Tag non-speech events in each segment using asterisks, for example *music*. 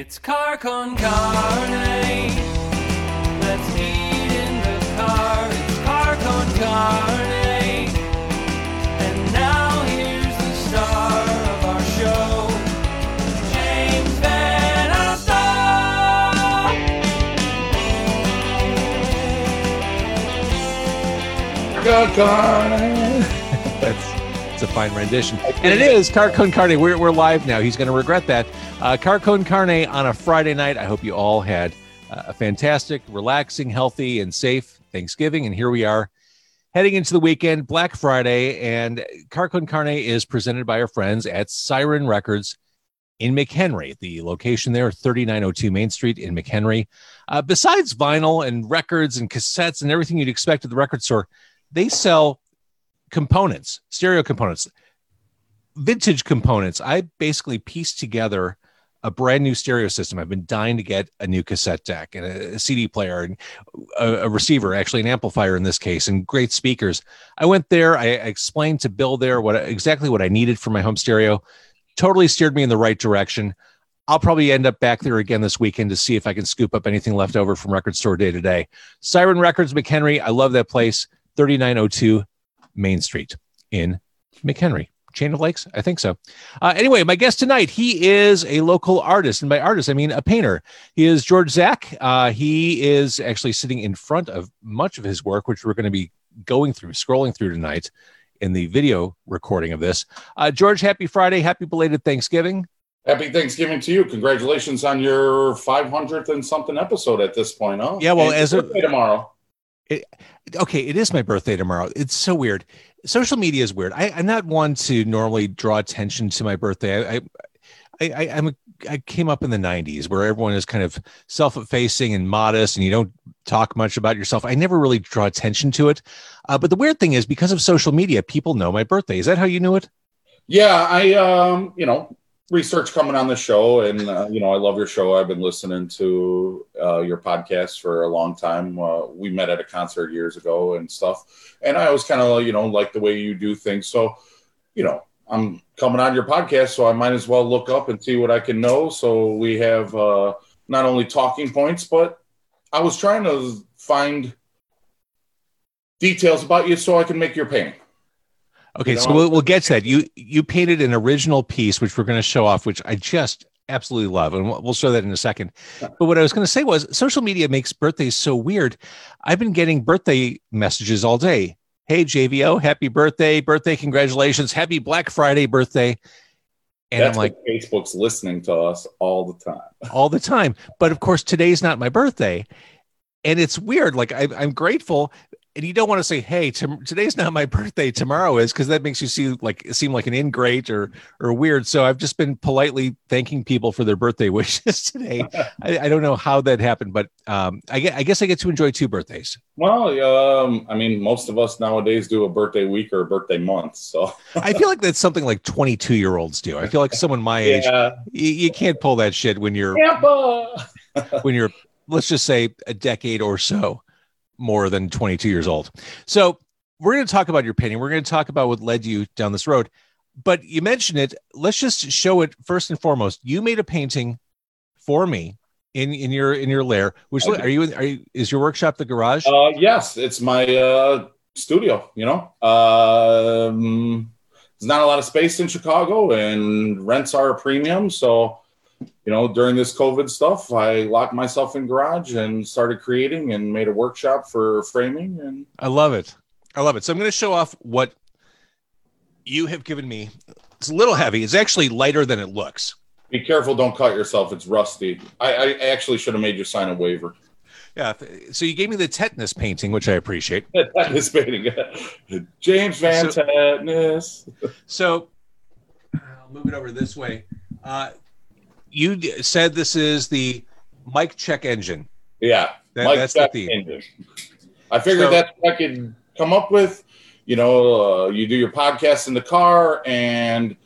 It's car con carne. Let's eat in the car. It's car con carne. And now here's the star of our show, James VanOsdol. A fine rendition, and it is Car Con Carne. We're, we're live now. He's going to regret that. Uh, Car Con Carne on a Friday night. I hope you all had uh, a fantastic, relaxing, healthy, and safe Thanksgiving. And here we are, heading into the weekend, Black Friday, and Car Con Carne is presented by our friends at Siren Records in McHenry. The location there, 3902 Main Street in McHenry. Uh, besides vinyl and records and cassettes and everything you'd expect at the record store, they sell components, stereo components, vintage components. I basically pieced together a brand new stereo system. I've been dying to get a new cassette deck and a, CD player and a, a receiver, actually an amplifier in this case, and great speakers. I went there. I, explained to Bill there what exactly what I needed for my home stereo. Totally steered me in the right direction. I'll probably end up back there again this weekend to see if I can scoop up anything left over from Record Store Day to Day. Siren Records, McHenry. I love that place. 3902 Main Street in McHenry. Chain of Lakes? I think so. Uh, anyway, my guest tonight, he is a local artist. And by artist, I mean a painter. He is George Zach. Uh, he is actually sitting in front of much of his work, which we're going to be going through, scrolling through tonight in the video recording of this. Uh, George, happy Friday. Happy belated Thanksgiving. Happy Thanksgiving to you. Congratulations on your 500th and something episode at this point, huh? Yeah, well, And as your a- tomorrow. okay, it is my birthday tomorrow. It's so weird. Social media is weird. I, I'm not one to normally draw attention to my birthday. I, I, I, I'm a, I came up in the '90s where everyone is kind of self-effacing and modest, and you don't talk much about yourself. I never really draw attention to it. Uh, but the weird thing is, because of social media, people know my birthday. Is that how you knew it? Yeah, I um, you know, research coming on the show, and uh, you know, I love your show. I've been listening to uh, your podcast for a long time. Uh, we met at a concert years ago and stuff, and I always kind of you know like the way you do things. So, you know, I'm coming on your podcast, so I might as well look up and see what I can know. So we have uh, not only talking points, but I was trying to find details about you so I can make your painting. Okay, You so we'll, we'll get to that. You you painted an original piece, which we're going to show off, which I just absolutely love, and we'll we'll show that in a second. But what I was going to say was, social media makes birthdays so weird. I've been getting birthday messages all day. Hey JVO, happy birthday! Birthday, congratulations! Happy Black Friday birthday! And That's I'm like, Facebook's listening to us all the time. *laughs* all the time. But of course, today's not my birthday. And it's weird. Like I, I'm grateful. And you don't want to say, "Hey, tom- today's not my *laughs* birthday. Tomorrow is," because that makes you see like seem like an ingrate or or weird. So I've just been politely thanking people for their birthday *laughs* wishes today. *laughs* I, I don't know how that happened, but um, I, get, I guess I get to enjoy two birthdays. Well, um, I mean, most of us nowadays do a birthday week or a birthday month. So I feel like that's something like 22 year olds do. I feel like someone my age, yeah, you, you can't pull that shit when you're when you're let's just say a decade or so more than 22 years old so we're going to talk about your painting we're going to talk about what led you down this road but you mentioned it let's just show it first and foremost you made a painting for me in in your in your lair which did. are you in are you is your workshop the garage Uh, yes, it's my uh, studio. You know, um, there's not a lot of space in Chicago, and rents are a premium. So, you know, during this COVID stuff, I locked myself in garage and started creating and made a workshop for framing. And i love it i love it so i'm going to show off what you have given me it's a little heavy it's actually lighter than it looks be careful, don't cut yourself. It's rusty. I, I actually should have made you sign a waiver. yeah so you gave me the tetanus painting which i appreciate *laughs* Tetanus painting. *laughs* James Van So- Tetanus. So I'll move it over this way. Uh, you said this is the mic check engine. Yeah, That- Mike that's the theme. Engine. I figured So- that's what I could come up with. You know, uh, you do your podcast in the car, and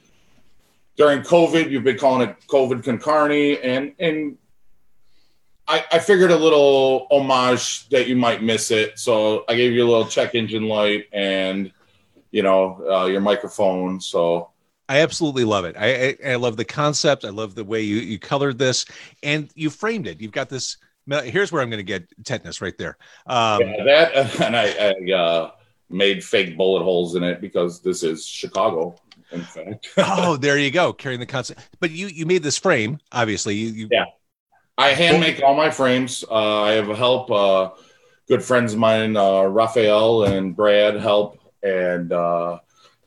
during COVID, you've been calling it COVID con carne, and and I, I figured a little homage that you might miss it, so I gave you a little check engine light and you know uh, your microphone. So I absolutely love it. I, I, I love the concept. I love the way you you colored this and you framed it. You've got this. Here's where I'm going to get tetanus right there. Um, yeah, that *laughs* and I, I uh, made fake bullet holes in it because this is Chicago. In fact. *laughs* oh, there you go, carrying the concept. But you you made this frame, obviously. You, you yeah. I hand make all my frames. Uh, I have help. Uh, good friends of mine, uh, Raphael and Brad, help, and uh,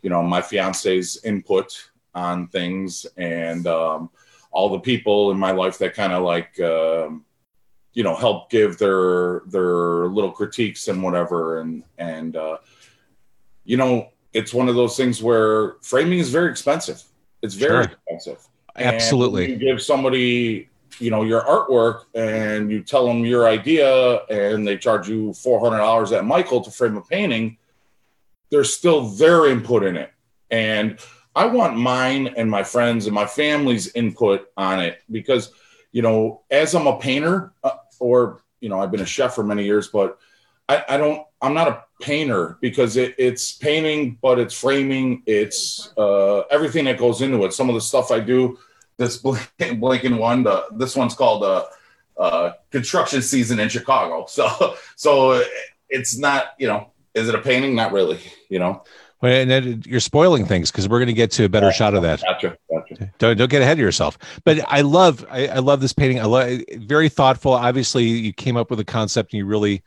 you know my fiance's input on things, and um, all the people in my life that kind of like um, you know help give their their little critiques and whatever, and and uh, you know it's one of those things where framing is very expensive. It's very sure. expensive. Absolutely. you give somebody you know your artwork and you tell them your idea and they charge you $400 at michael to frame a painting there's still their input in it and i want mine and my friends and my family's input on it because you know as i'm a painter uh, or you know i've been a chef for many years but i, I don't i'm not a painter because it, it's painting but it's framing it's uh, everything that goes into it some of the stuff i do this blinking one. The, this one's called uh, uh, construction season in Chicago. *laughs* So so it's not you know is it a painting? Not really. You know. Well, and then you're spoiling things because we're going to get to a better shot of that. Gotcha, gotcha. Don't don't get ahead of yourself. But I love I, I love this painting. I love very thoughtful. Obviously, you came up with a concept and you really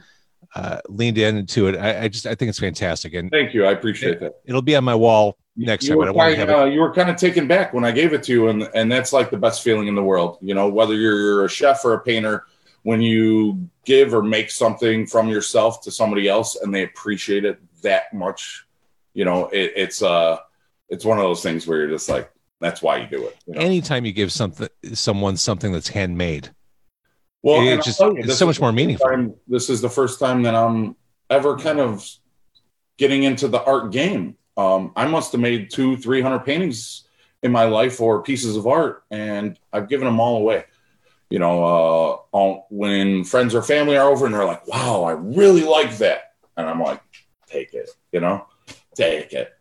uh, leaned into it. I, I, just I think it's fantastic. And thank you. I appreciate it, that. It'll be on my wall next you time. Were kind, uh, you were kind of taken back when I gave it to you, and and that's like the best feeling in the world. You know, whether you're a chef or a painter, when you give or make something from yourself to somebody else, and they appreciate it that much, you know, it, it's uh, it's one of those things where you're just like, that's why you do it. You know? Anytime you give something someone something that's handmade, well, it's just you, it's so much more meaningful. Time, this is the first time that I'm ever kind of getting into the art game um, I must have made two, three hundred paintings in my life or pieces of art, and I've given them all away. You know, uh, when friends or family are over and they're like, "Wow, I really like that," and I'm like, "Take it," you know, take it.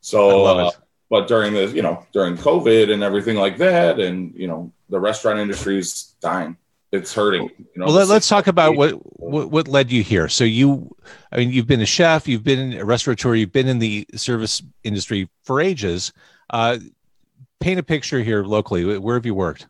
So, uh, but during the, you know, during COVID and everything like that, and you know, the restaurant industry is dying it's hurting. You know, well, let, us talk about what, what, what led you here. So you, I mean, you've been a chef, you've been a restaurateur, you've been in the service industry for ages. Uh, paint a picture here locally. Where have you worked?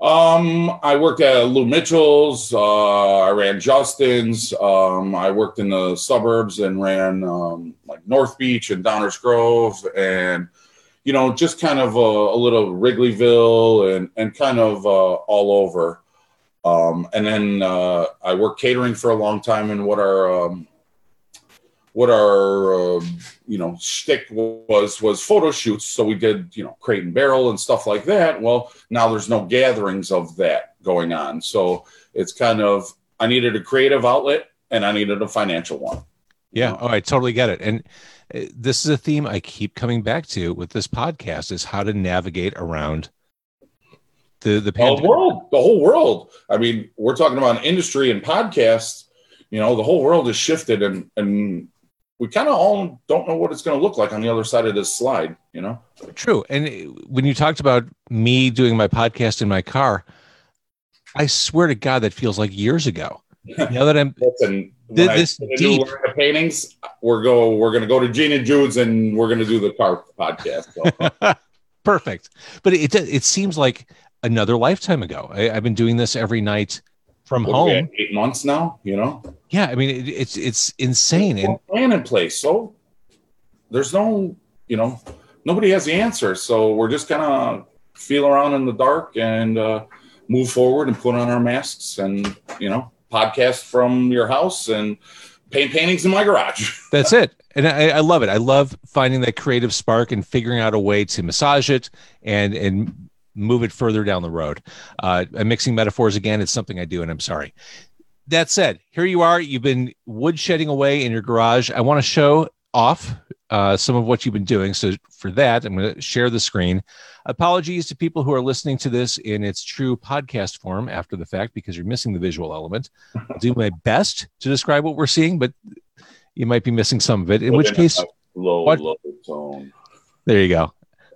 Um, I worked at Lou Mitchell's. Uh, I ran Justin's. Um, I worked in the suburbs and ran um, like North Beach and Downers Grove, and you know, just kind of a, a little Wrigleyville and and kind of uh, all over. Um, and then uh, I worked catering for a long time, in what are um, what our uh, you know stick was was photo shoots. So we did you know crate and barrel and stuff like that. Well, now there's no gatherings of that going on, so it's kind of I needed a creative outlet and I needed a financial one. Yeah, oh, I totally get it. And uh, this is a theme I keep coming back to with this podcast: is how to navigate around the the, the world, the whole world. I mean, we're talking about industry and podcasts. You know, the whole world has shifted, and and we kind of all don't know what it's going to look like on the other side of this slide. You know, true. And when you talked about me doing my podcast in my car, I swear to God, that feels like years ago. *laughs* Now that I'm Listen, th- this deep paintings, we're go we're going to go to Gene & Jude's and we're going to do the car podcast. So. *laughs* Perfect, but it it seems like another lifetime ago. I, have been doing this every night from home. Eight months now, you know. Yeah, I mean it, it's it's insane. There's and plan in place, so there's no, you know, nobody has the answer. So we're just gonna feel around in the dark and uh, move forward and put on our masks and you know podcast from your house and paint paintings in my garage. *laughs* That's it. And I, I, love it. I love finding that creative spark and figuring out a way to massage it and and move it further down the road. Uh, I'm mixing metaphors again. It's something I do, and I'm sorry. That said, here you are. You've been woodshedding away in your garage. I want to show off uh, some of what you've been doing. So for that, I'm going to share the screen. Apologies to people who are listening to this in its true podcast form after the fact because you're missing the visual element. I'll do my best to describe what we're seeing, but you might be missing some of it. In which case, low, low tone. There you go.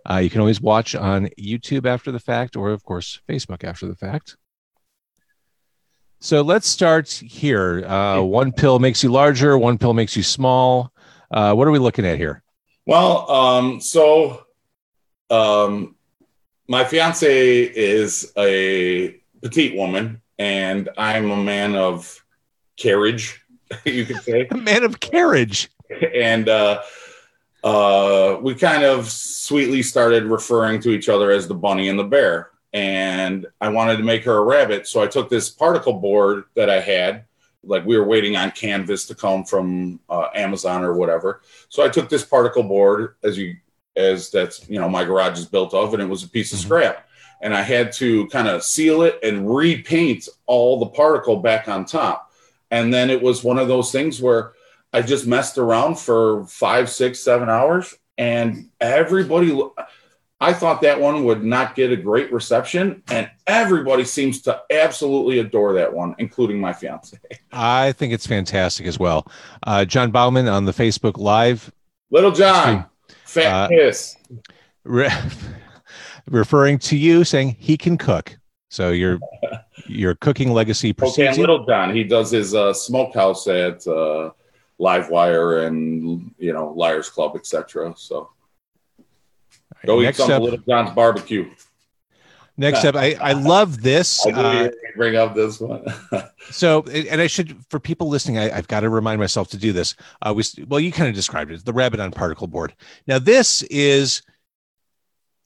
Uh, you can always watch on YouTube after the fact, or of course, Facebook after the fact. So let's start here. Uh, one pill makes you larger, one pill makes you small. Uh, what are we looking at here? Well, um, so um, my fiance is a petite woman, and I'm a man of carriage, *laughs* you could say. A *laughs* man of carriage. and uh, uh, we kind of sweetly started referring to each other as the bunny and the bear. And I wanted to make her a rabbit, so I took this particle board that I had, like we were waiting on canvas to come from uh, Amazon or whatever. So I took this particle board, as you as that's you know my garage is built of, and it was a piece of Mhm. scrap. And I had to kind of seal it and repaint all the particle back on top. And then it was one of those things where I just messed around for five, six, seven hours, and everybody. I thought that one would not get a great reception, and everybody seems to absolutely adore that one, including my fiance. I think it's fantastic as well. Uh, John Bauman on the Facebook Live Little John, fat Uh, kiss. re- *laughs* referring to you, saying he can cook. So your *laughs* your cooking legacy Okay, and. Little John, he does his uh, smokehouse at uh, Livewire and you know Liars Club, etc. So go eat some up, Little John's barbecue. next up, I, I love this. *laughs* I Uh, you were gonna bring up this one. *laughs* So, and I should, for people listening, I, I've got to remind myself to do this. Uh, we, well, you kind of described it, the rabbit on particle board. Now, this is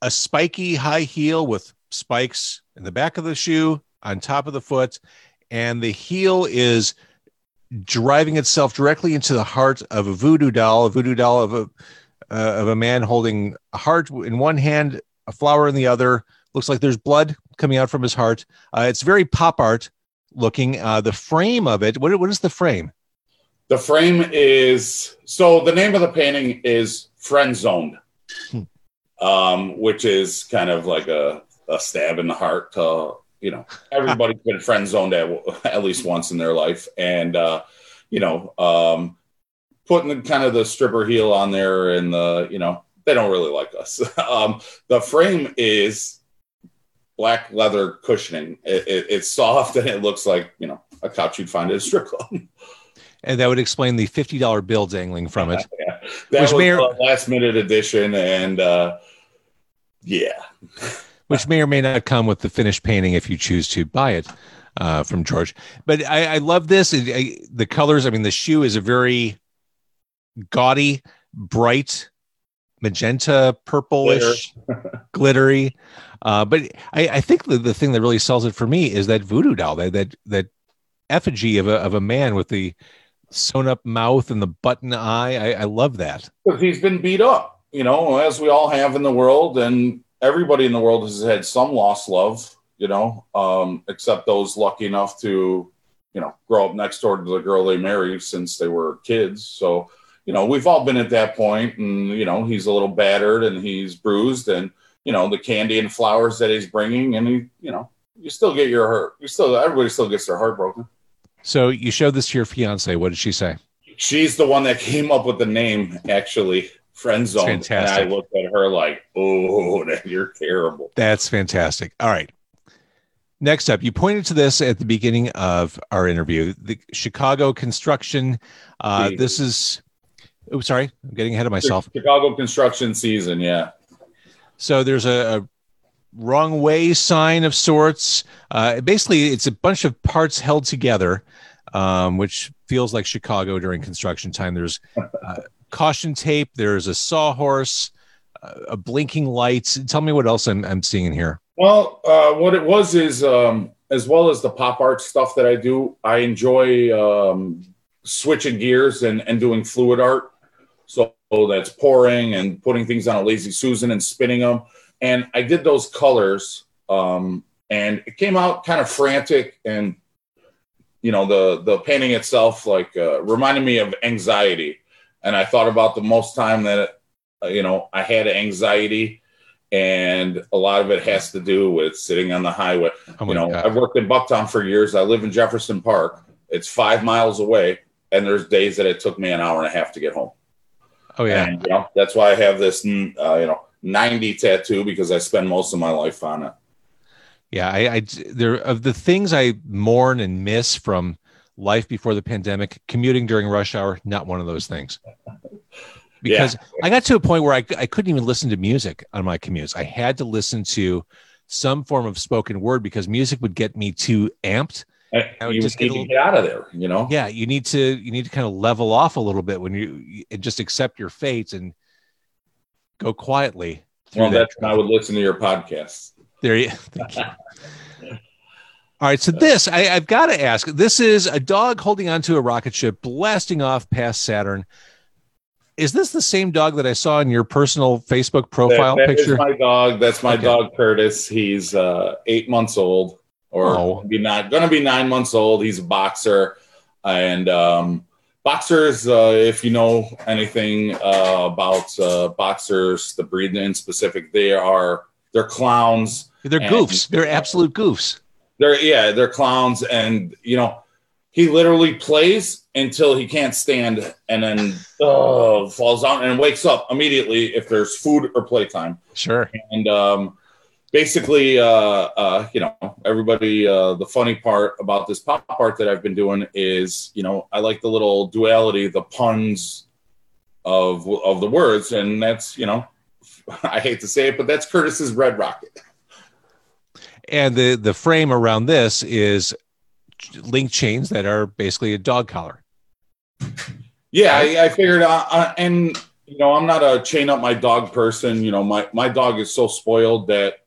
a spiky high heel with spikes in the back of the shoe, on top of the foot, and the heel is driving itself directly into the heart of a voodoo doll, a voodoo doll of a uh, of a man holding a heart in one hand, a flower in the other. Looks like there's blood coming out from his heart. Uh, it's very pop art looking. Uh, the frame of it, what, what is the frame? the frame is so the name of the painting is Friend Zoned, Hmm. um, which is kind of like a, a stab in the heart to you know everybody's been friend zoned at, at least once in their life, and uh, you know um, putting the, kind of the stripper heel on there, and the you know they don't really like us. *laughs* um, the frame is black leather cushioning. It, it, it's soft and it looks like you know a couch you'd find at a strip club. *laughs* And that would explain the $50 bill dangling from it. *laughs* Yeah. That Which was may last minute addition. and uh, yeah, which may or may not come with the finished painting if you choose to buy it uh, from George. But I, I love this. It- I- the colors, I mean, the shoe is a very gaudy, bright, magenta, purplish, *laughs* glittery. Uh, but I, I think the, the thing that really sells it for me is that voodoo doll, that that that effigy of a of a man with the sewn up mouth and the button eye. I, I love that. because he's been beat up, you know, as we all have in the world, and everybody in the world has had some lost love, you know, um, except those lucky enough to, you know, grow up next door to the girl they married since they were kids. So, you know, we've all been at that point, and you know, he's a little battered and he's bruised, and you know, the candy and flowers that he's bringing, and he, you know, you still get your hurt. You still, everybody still gets their heart broken. So you showed this to your fiance. What did she say? She's the one that came up with the name, actually, Friend Zone. fantastic. And I looked at her like, oh, *laughs* you're terrible. That's fantastic. All right. Next up, you pointed to this at the beginning of our interview, the Chicago construction. Uh, this is, oh, sorry, I'm getting ahead of myself. Chicago construction season, yeah. So there's a, a wrong way sign of sorts. Uh, basically, it's a bunch of parts held together, um, which feels like Chicago during construction time. There's *laughs* uh, caution tape, there's a sawhorse, uh, a blinking light. Tell me what else I'm, I'm seeing in here. Well, uh, what it was is, um, as well as the pop art stuff that I do, I enjoy um, switching gears and, and doing fluid art. So that's pouring and putting things on a lazy Susan and spinning them. And I did those colors, um, and it came out kind of frantic and you know the the painting itself like uh, reminded me of anxiety and i thought about the most time that uh, you know i had anxiety and a lot of it has to do with sitting on the highway Oh you know God. i've worked in bucktown for years i live in jefferson park it's five miles away and there's days that it took me an hour and a half to get home oh, yeah. and you know that's why i have this uh, you know 90 tattoo because I spend most of my life on it. Yeah, I, I there of the things I mourn and miss from life before the pandemic, commuting during rush hour, not one of those things. *laughs* Because yeah. I got to a point where I, I couldn't even listen to music on my commutes. I had to listen to some form of spoken word because music would get me too amped. I would you just get, little, get, out of there, you know. Yeah, you need to you need to kind of level off a little bit when you and just accept your fate and go quietly. Well, that's I would listen to your podcast. There you. *laughs* Thank you. All right, so this I, I've got to ask. This is a dog holding onto a rocket ship, blasting off past Saturn. Is this the same dog that I saw in your personal Facebook profile that, that picture? Is my dog. That's my okay. dog, Curtis. He's uh, eight months old, or oh. be not going to be nine months old. He's a boxer, and um, boxers. Uh, if you know anything uh, about uh, boxers, the breed in specific, they are they're clowns. They're goofs. They're absolute goofs. They're yeah, they're clowns, and you know he literally plays until he can't stand and then uh, falls down and wakes up immediately if there's food or playtime. Sure. And um, basically, uh, uh, you know, everybody, uh, the funny part about this pop art that I've been doing is, you know, I like the little duality, the puns of of the words, and that's, you know, *laughs* I hate to say it, but that's Curtis's Red Rocket. And the the frame around this is link chains that are basically a dog collar. Yeah, I, I figured, uh, uh, and you know, I'm not a chain up my dog person. You know, my my dog is so spoiled that,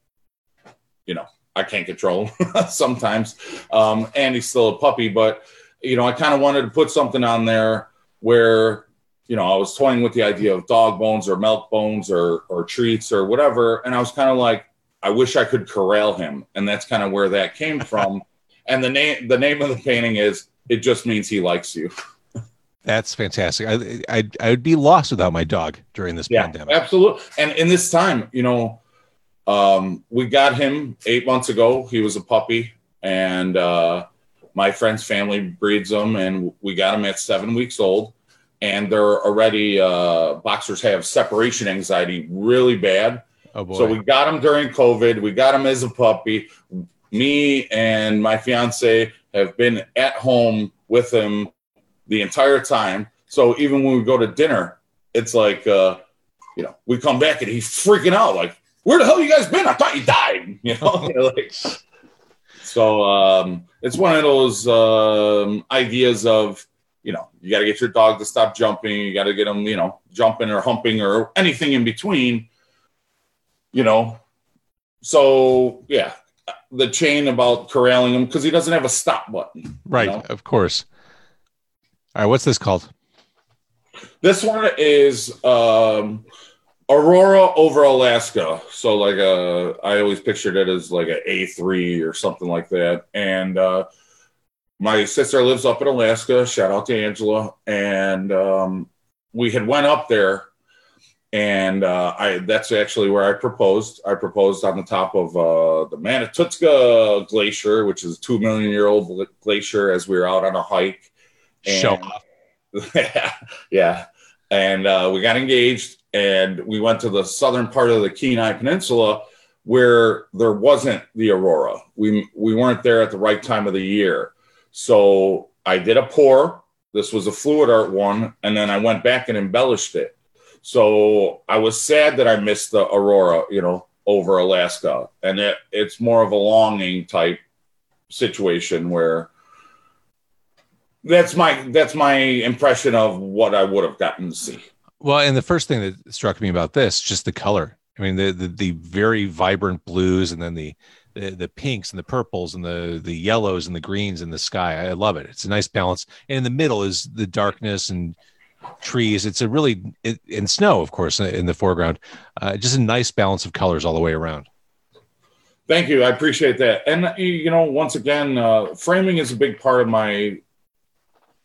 you know, I can't control *laughs* sometimes. Um, and he's still a puppy, but you know, I kind of wanted to put something on there where you know, I was toying with the idea of dog bones or milk bones or or treats or whatever, and I was kind of like, I wish I could corral him, and that's kind of where that came *laughs* from. and the name the name of the painting is it just means he likes you. That's fantastic. I, I I would be lost without my dog during this yeah, pandemic. Absolutely. And in this time, you know, um, we got him eight months ago. He was a puppy, and uh, my friend's family breeds them, and we got him at seven weeks old. And they're already uh, boxers have separation anxiety really bad. Oh boy. So we got him during COVID. We got him as a puppy me and my fiance have been at home with him the entire time. So even when we go to dinner, it's like, uh, you know, we come back and he's freaking out, like, "Where the hell you guys been? I thought you died." *laughs* You know, *laughs* like, so um, it's one of those um, ideas of, you know, you got to get your dog to stop jumping. You got to get him, you know, jumping or humping or anything in between. You know, so yeah, the chain about corralling him because he doesn't have a stop button. Right, you know? of course. All right, what's this called? This one is um, Aurora over Alaska. So like a, uh, I always pictured it as like a A three or something like that. And uh, my sister lives up in Alaska. Shout out to Angela. And um, we had went up there and uh, I that's actually where I proposed. I proposed on the top of uh, the Matanuska Glacier, which is a two million year old glacier, as we were out on a hike. And, Show off. yeah, *laughs* yeah, and uh, we got engaged, and we went to the southern part of the Kenai Peninsula where there wasn't the aurora. We we weren't there at the right time of the year, so I did a pour. This was a fluid art one, and then I went back and embellished it so I was sad that I missed the Aurora, you know, over Alaska. And it, it's more of a longing type situation where that's my that's my impression of what I would have gotten to see. Well, and the first thing that struck me about this, just the color. I mean, the the, the very vibrant blues, and then the, the the pinks and the purples and the the yellows and the greens in the sky. I love it. It's a nice balance. And in the middle is the darkness and trees. It's a really and snow, of course, in the foreground. Uh, just a nice balance of colors all the way around. Thank you. I appreciate that. And you know, once again, uh, framing is a big part of my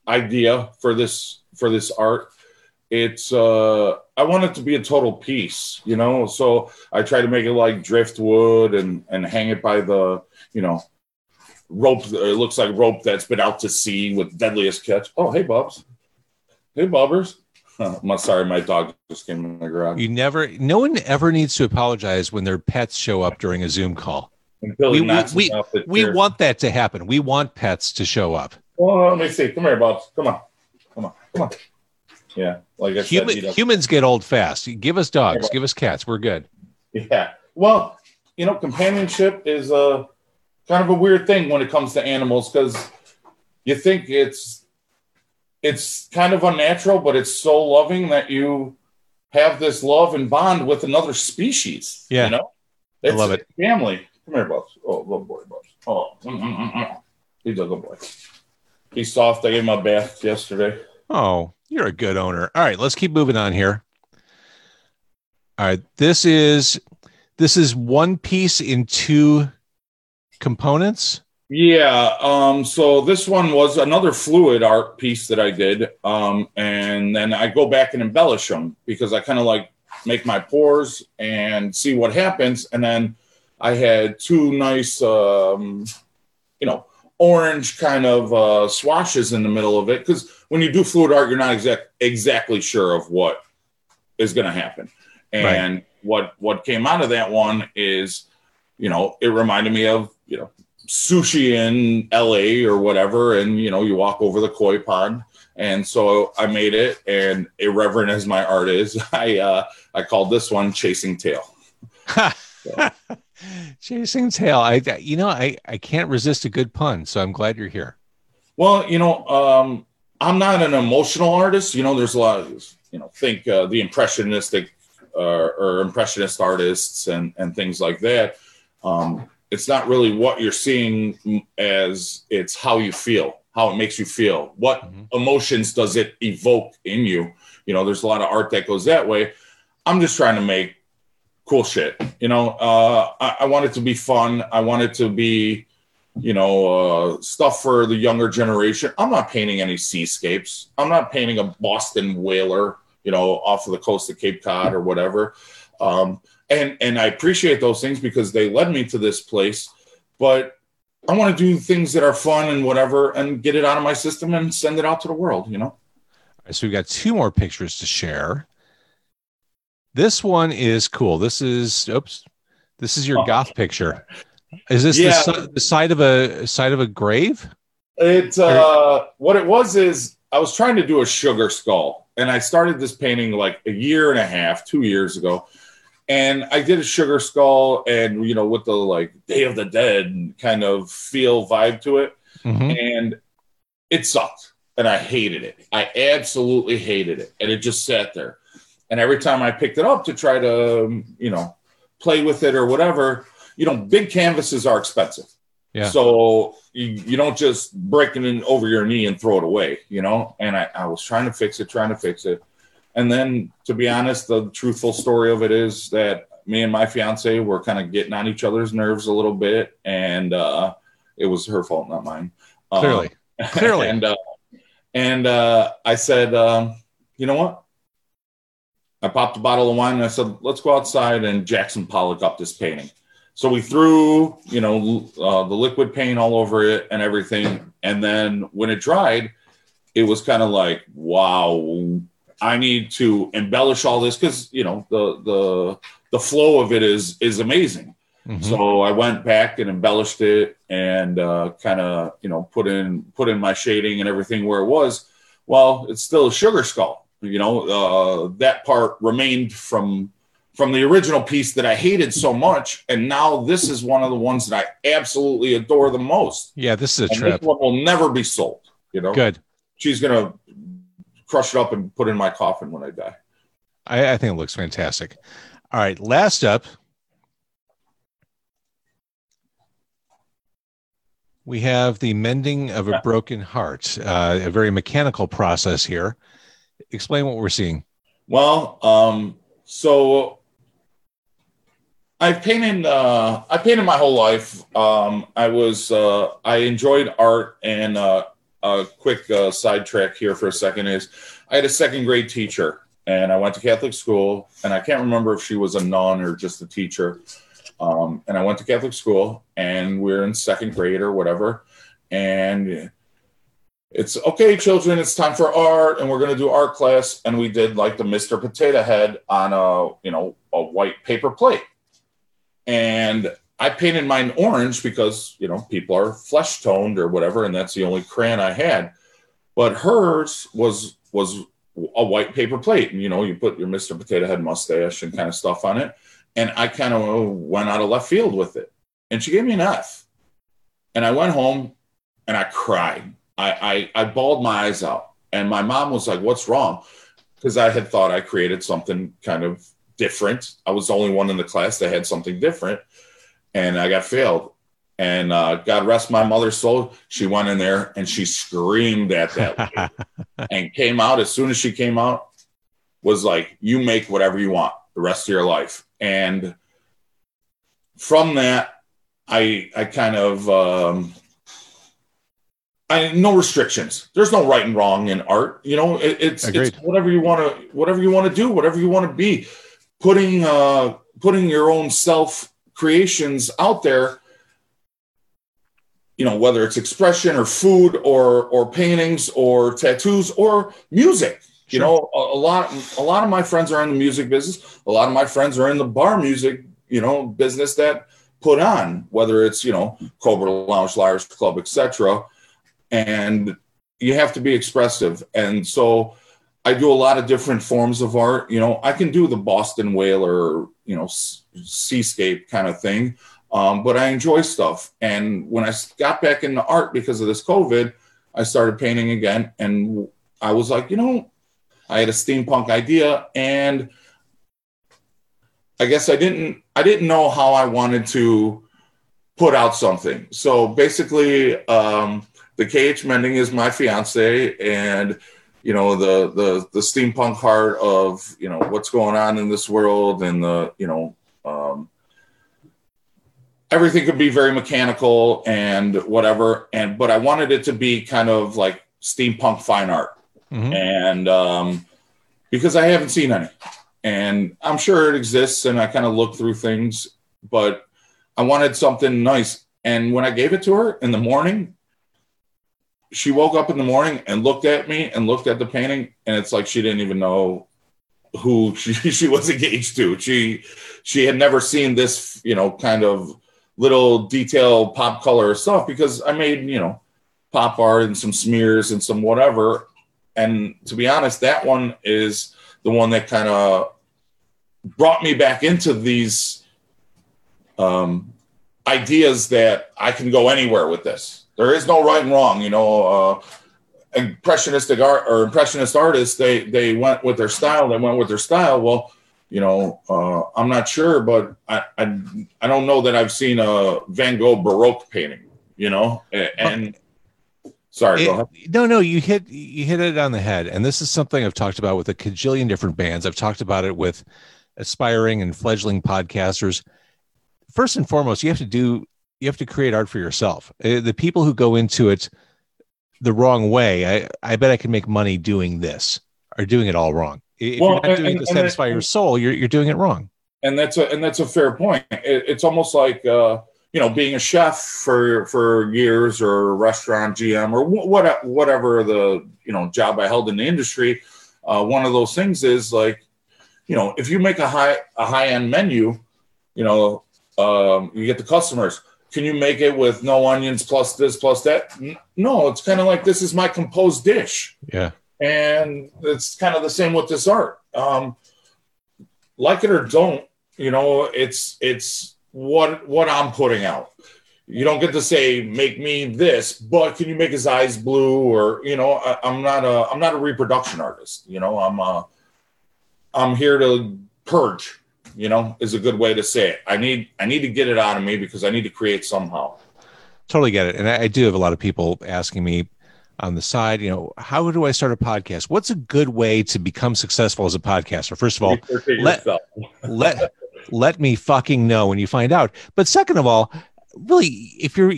idea for this for this art. It's uh, I want it to be a total piece, you know. So I try to make it like driftwood and and hang it by the you know rope. It looks like rope that's been out to sea with deadliest catch. Oh, hey, Bubs. Hey, Bobbers. *laughs* I'm sorry, my dog just came in the garage. You never. No one ever needs to apologize when their pets show up during a Zoom call. We- we- the We want that to happen. We want pets to show up. Well, let me see. Come here, Bob. Come on. Come on. Come on. Yeah, like I Human, doesn't- humans get old fast. Give us dogs. Give us cats. We're good. Yeah. Well, you know, companionship is a kind of a weird thing when it comes to animals because you think it's it's kind of unnatural, but it's so loving that you have this love and bond with another species. Yeah. You know? I love it. Family. Come here, Bubs. Oh, good boy, Bubs. Oh, mm, mm, mm, mm. he's a good boy. He's soft. I gave him a bath yesterday. Oh, you're a good owner. All right, let's keep moving on here. All right, this is this is one piece in two components. Yeah. Um, so this one was another fluid art piece that I did. Um, and then I go back and embellish them because I kind of like make my pores and see what happens. And then I had two nice, um, you know, orange kind of uh, swashes in the middle of it. Because when you do fluid art, you're not exact, exactly sure of what is going to happen. And what what came out of that one is, you know, it reminded me of you know sushi in LA or whatever, and you know, you walk over the koi pond. And so I made it, and irreverent as my art is, *laughs* I uh, I called this one "Chasing Tail." *laughs* Chasing tail. I you know I I can't resist a good pun, so I'm glad you're here. Well, you know, um, I'm not an emotional artist. You know, there's a lot of you know, think uh, the impressionistic uh, or impressionist artists and and things like that. Um, it's not really what you're seeing as it's how you feel, how it makes you feel. What Mhm. emotions does it evoke in you? You know, there's a lot of art that goes that way. I'm just trying to make cool shit. You know, uh, I, I want it to be fun. I want it to be, you know, uh, stuff for the younger generation. I'm not painting any seascapes. I'm not painting a Boston whaler, you know, off of the coast of Cape Cod or whatever. Um, and and I appreciate those things because they led me to this place. But I want to do things that are fun and whatever, and get it out of my system and send it out to the world. You know. All right, so we've got two more pictures to share. This one is cool. This is oops. This is your Oh. goth picture. Is this Yeah. the, the side of a side of a grave? It uh, what it was is I was trying to do a sugar skull, and I started this painting like a year and a half, two years ago, and I did a sugar skull, and you know with the like Day of the Dead kind of feel vibe to it, Mhm. and it sucked, and I hated it. I absolutely hated it, and it just sat there, and every time I picked it up to try to um, you know play with it or whatever, you know, big canvases are expensive. Yeah. So you, you don't just break it in over your knee and throw it away, you know? And I, I was trying to fix it, trying to fix it. And then to be honest, the truthful story of it is that me and my fiance were kind of getting on each other's nerves a little bit. And uh, it was her fault, not mine. Um, Clearly. Clearly. *laughs* and uh, and uh, I said, um, you know what? I popped a bottle of wine and I said, let's go outside and Jackson Pollock up this painting. So we threw, you know, uh, the liquid paint all over it and everything. And then when it dried, it was kind of like, wow, I need to embellish all this because you know the the the flow of it is is amazing. Mhm. So I went back and embellished it and uh, kind of you know put in put in my shading and everything where it was. Well, it's still a sugar skull. You know uh, that part remained from from the original piece that I hated so much, and now this is one of the ones that I absolutely adore the most. yeah, this is a And trip. this one will never be sold. You know, Good. she's gonna crush it up and put it in my coffin when I die. I, I think it looks fantastic. All right, last up, we have the mending of a broken heart, uh, a very mechanical process here. Explain what we're seeing. Well, um, so I've painted. Uh, I painted my whole life. Um, I was. Uh, I enjoyed art, and uh, a quick uh, sidetrack here for a second is I had a second grade teacher, and I went to Catholic school, and I can't remember if she was a nun or just a teacher. Um, and I went to Catholic school, and we are in second grade or whatever, and it's okay, children, it's time for art, and we're gonna do art class. And we did like the Mr. Potato Head on a you know a white paper plate. And I painted mine orange because you know people are flesh toned or whatever, and that's the only crayon I had. But hers was was a white paper plate, and you know you put your Mr. Potato Head mustache and kind of stuff on it. And I kind of went out of left field with it, and she gave me an F. And I went home and I cried. I I, I bawled my eyes out, and my mom was like, "What's wrong?" Because I had thought I created something kind of different. I was the only one in the class that had something different, and I got failed. And uh, God rest my mother's soul, she went in there and she screamed at that *laughs* and came out as soon as she came out was like, "You make whatever you want the rest of your life." And from that, I I kind of um, I no restrictions. There's no right and wrong in art. You know, it, it's Agreed. it's whatever you want to whatever you want to do, whatever you want to be. Putting uh putting your own self creations out there. You know, whether it's expression or food or or paintings or tattoos or music. You know, a, a lot a lot of my friends are in the music business. A lot of my friends are in the bar music, you know, business that put on, whether it's, you know, Cobra Lounge, Liars Club, etc and you have to be expressive. And so I do a lot of different forms of art. You know, I can do the Boston Whaler, you know, seascape kind of thing, um, but I enjoy stuff. And when I got back into art because of this COVID, I started painting again. And I was like, you know, I had a steampunk idea and I guess I didn't I didn't know how I wanted to put out something. So basically, um, the KH Mending is my fiance, and you know the the the steampunk heart of you know what's going on in this world, and the you know um, everything could be very mechanical and whatever. And but I wanted it to be kind of like steampunk fine art, Mhm. and um, because I haven't seen any, and I'm sure it exists, and I kind of look through things, but I wanted something nice. And when I gave it to her in the morning, she woke up in the morning and looked at me and looked at the painting, and it's like she didn't even know who *laughs* she, she was engaged to. She she had never seen this, you know, kind of little detail pop color stuff because I made, you know, pop art and some smears and some whatever. And to be honest, that one is the one that kind of brought me back into these um, ideas that I can go anywhere with this. There is no right and wrong, you know. Uh, impressionistic art or impressionist artists, they they went with their style. They went with their style. Well, you know, uh, I'm not sure, but I, I I don't know that I've seen a Van Gogh Baroque painting. You know, and sorry, go ahead. It- no, no, you hit you hit it on the head, and this is something I've talked about with a cajillion different bands. I've talked about it with aspiring and fledgling podcasters. First and foremost, you have to do you have to create art for yourself. Uh, The people who go into it the wrong way, I I bet I can make money doing this, are doing it all wrong. If Well, you're not and- doing it to satisfy that- your soul, you're you're doing it wrong. and that's a and that's a fair point. It, it's almost like uh, you know being a chef for for years or restaurant GM or wh- what whatever the you know job I held in the industry. Uh, one of those things is like you know if you make a high a high end menu, you know um, you get the customers. Can you make it with no onions plus this plus that? No, it's kind of like this is my composed dish Yeah. and it's kind of the same with this art um like it or don't you know it's it's what what i'm putting out you don't get to say make me this but can you make his eyes blue or you know I, i'm not a i'm not a reproduction artist you know i'm uh i'm here to purge you know is a good way to say it i need i need to get it out of me because i need to create somehow Totally get it. And I, I do have a lot of people asking me on the side, you know, how do I start a podcast? What's a good way to become successful as a podcaster? First of all, let- *laughs* let let me fucking know when you find out. But second of all, really, if you're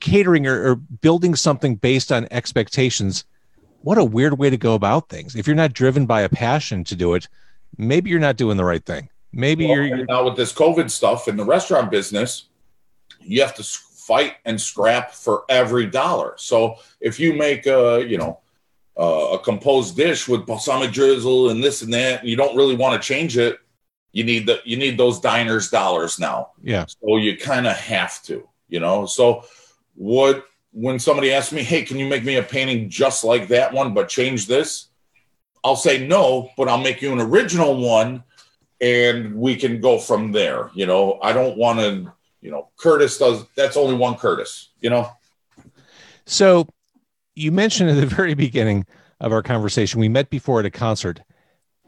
catering or, or building something based on expectations, what a weird way to go about things. If you're not driven by a passion to do it, maybe you're not doing the right thing. Maybe Well, you're, now with this COVID stuff in the restaurant business, you have to fight and scrap for every dollar. So if you make a, you know, uh, a composed dish with balsamic drizzle and this and that, and you don't really want to change it, you need the you need those diners dollars now. Yeah. So you kind of have to, you know. So what when somebody asks me, "Hey, can you make me a painting just like that one but change this?" I'll say no, but I'll make you an original one and we can go from there. You know, I don't want to, you know, Curtis does that's only one Curtis, you know. So you mentioned at the very beginning of our conversation, we met before at a concert.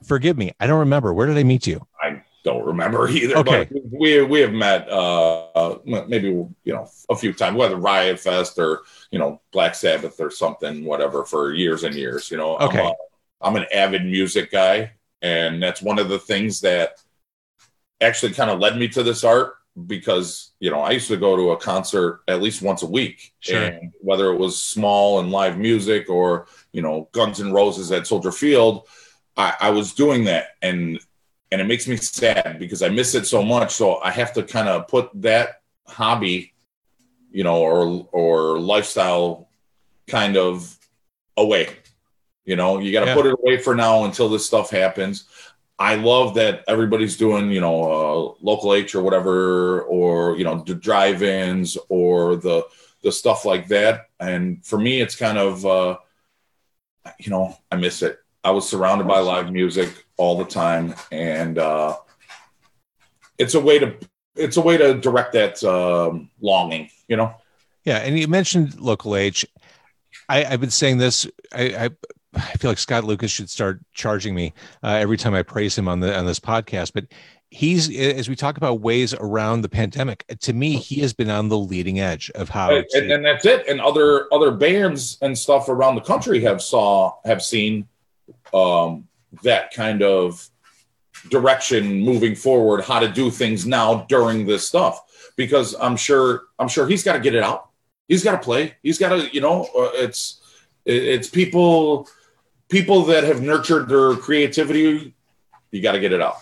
Forgive me, I don't remember. Where did I meet you? I don't remember *laughs* either. Okay. But we we have met uh maybe you know a few times, whether Riot Fest or you know Black Sabbath or something, whatever, for years and years. You know, Okay. I'm, a, I'm an avid music guy, and that's one of the things that actually kind of led me to this art because you know I used to go to a concert at least once a week, Sure. and whether it was small and live music or you know Guns N' Roses at Soldier Field, I, I was doing that, and and it makes me sad because I miss it so much. So I have to kind of put that hobby, you know, or or lifestyle kind of away. You know, you got to Yeah. put it away for now until this stuff happens. I love that everybody's doing, you know, uh, Local H or whatever, or you know, the drive-ins or the the stuff like that. And for me, it's kind of, uh, you know, I miss it. I was surrounded by live music all the time, and uh, it's a way to it's a way to direct that um, longing. You know, Yeah, and you mentioned Local H. I, I've been saying this. I, I I feel like Scott Lucas should start charging me uh, every time I praise him on the on this podcast. But he's as we talk about ways around the pandemic. To me, he has been on the leading edge of how. and, and that's it. And other other bands and stuff around the country have saw have seen um, that kind of direction moving forward. How to do things now during this stuff because I'm sure I'm sure he's got to get it out. He's got to play. He's got to you know uh, it's it's people people that have nurtured their creativity. You got to get it out.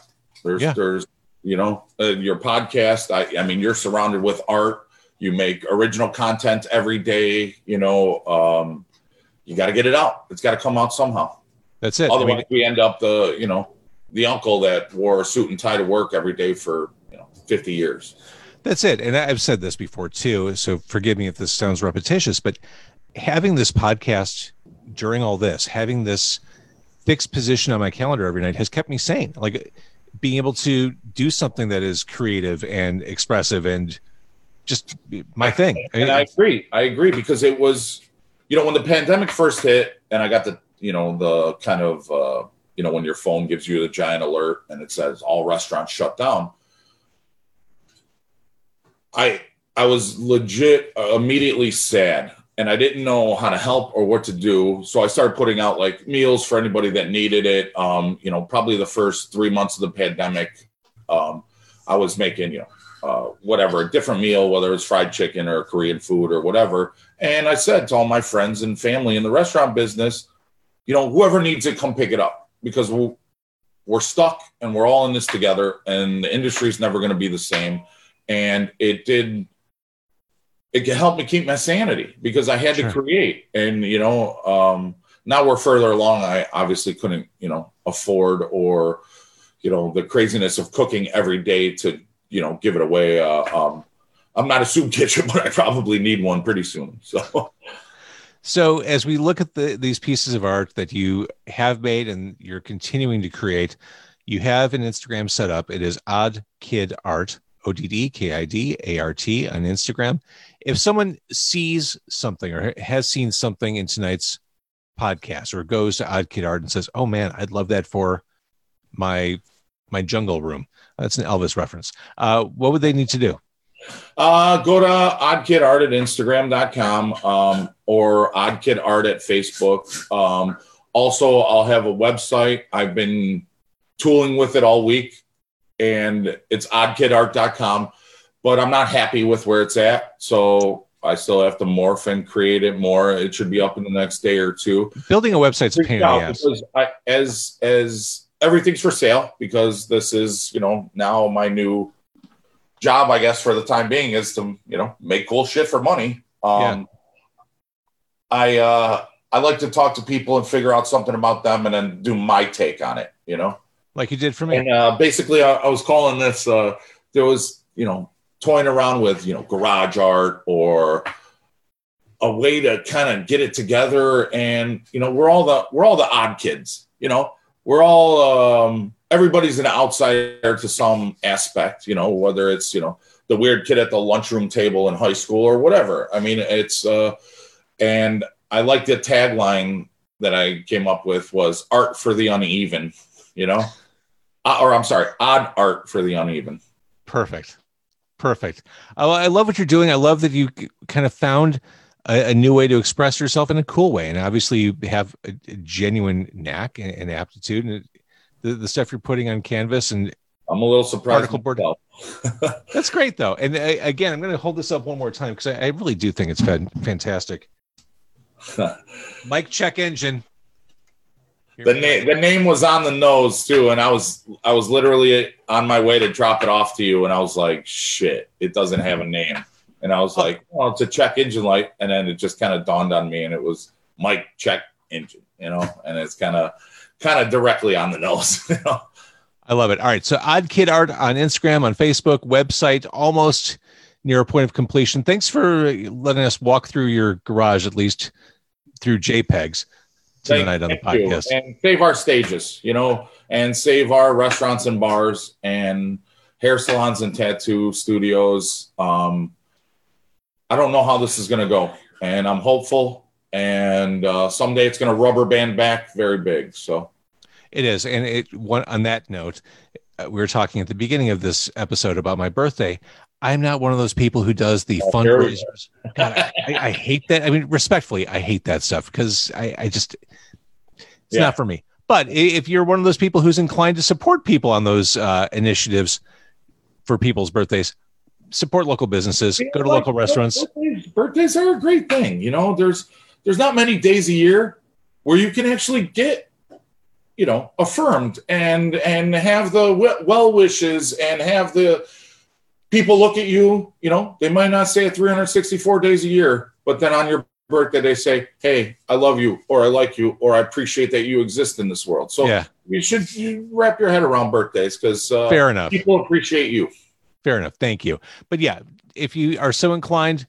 There's Yeah. there's you know uh, your podcast. I I mean you're surrounded with art you make original content every day you know um, you got to get it out it's got to come out somehow that's it. I otherwise mean, we end up the you know the uncle that wore a suit and tie to work every day for you know 50 years That's it. And I've said this before too. So forgive me if this sounds repetitious, but having this podcast during all this, having this fixed position on my calendar every night has kept me sane. Like being able to do something that is creative and expressive and just my thing. and i agree i agree because it was you know when the pandemic first hit and i got the you know the kind of uh, you know when your phone gives you the giant alert and it says all restaurants shut down i i was legit uh, immediately sad and i didn't know how to help or what to do so i started putting out like meals for anybody that needed it um you know probably the first three months of the pandemic um i was making you know uh, whatever, a different meal, whether it's fried chicken or Korean food or whatever. And I said to all my friends and family in the restaurant business, you know, whoever needs it, come pick it up because we we're stuck and we're all in this together and the industry is never going to be the same. And it did, it can help me keep my sanity because I had Sure. to create. And, you know, um, now we're further along. I obviously couldn't, you know, afford or, you know, the craziness of cooking every day to, you know, give it away. Uh, um, I'm not a soup *laughs* kitchen, but I probably need one pretty soon. So, So as we look at the, these pieces of art that you have made and you're continuing to create, you have an Instagram set up. It is Odd Kid Art, O D D K I D A R T on Instagram. If someone sees something or has seen something in tonight's podcast or goes to Odd Kid Art and says, "Oh man, I'd love that for my my jungle room," that's an Elvis reference. Uh, what would they need to do? uh, go to oddkidart at instagram.com um, or oddkidart at Facebook. Um, also, I'll have a website. I've been tooling with it all week and it's oddkidart.com, but I'm not happy with where it's at. So I still have to morph and create it more. It should be up in the next day or two. Building a website's a pain in the ass. because I, as as everything's for sale because this is you know now my new job, I guess, for the time being is to you know make cool shit for money. Um, I uh, I like to talk to people and figure out something about them and then do my take on it. You know, like you did for me. and uh, basically, I, I was calling this. Uh, there was you know toying around with you know garage art or a way to kind of get it together. And you know we're all the we're all the odd kids you know? We're all um everybody's an outsider to some aspect you know whether it's you know the weird kid at the lunchroom table in high school or whatever. I mean it's uh and i like the tagline that i came up with was art for the uneven you know? Uh, or i'm sorry odd art for the uneven. Perfect. Perfect. I, I love what you're doing. I love that you kind of found a, a new way to express yourself in a cool way. And obviously, you have a, a genuine knack and, and aptitude. And it, the, the stuff you're putting on canvas and i'm a little surprised Particle board. *laughs* *laughs* that's great though. And I, again, I'm going to hold this up one more time because I, I really do think it's fan, fantastic. *laughs* Mike check engine. The name the name was on the nose too and i was i was literally on my way to drop it off to you and i was like shit it doesn't have a name and i was oh. like well it's a check engine light and then it just kind of dawned on me and it was mike check engine you know and it's kind of kind of directly on the nose *laughs* you know I love it. All right. So Odd Kid Art on Instagram, on Facebook, website, almost near a point of completion. Thanks for letting us walk through your garage, at least through JPEGs tonight on the Thank you. podcast. and save our stages you know and save our restaurants and bars and hair salons and tattoo studios um i don't know how this is going to go and i'm hopeful and uh, someday it's going to rubber band back very big so It is. And it one on that note, uh, we were talking at the beginning of this episode about my birthday. I'm not one of those people who does the Oh, here we go. fundraisers. God, I, I, I hate that. I mean, respectfully, I hate that stuff because I, I just it's Yeah. not for me. But if you're one of those people who's inclined to support people on those uh, initiatives for people's birthdays, support local businesses, go to Like, local restaurants. birthdays, birthdays are a great thing you know there's there's not many days a year where you can actually get you know affirmed and and have the well wishes and have the people look at you you know they might not say it 364 days a year but then on your birthday they say hey i love you or i like you or i appreciate that you exist in this world so Yeah, you should you wrap your head around birthdays because uh, fair enough. people appreciate you Fair enough. Thank you. But yeah, if you are so inclined,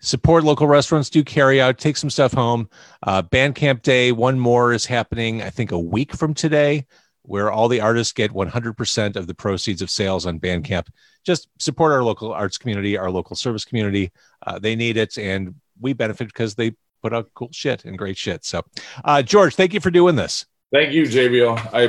support local restaurants, do carry out, take some stuff home. Uh, Bandcamp Day, one more is happening, I think, a week from today, where all the artists get 100% of the proceeds of sales on Bandcamp. Just support our local arts community, our local service community. Uh, they need it, and we benefit because they put out cool shit and great shit. So, uh, George, thank you for doing this. thank you JVO i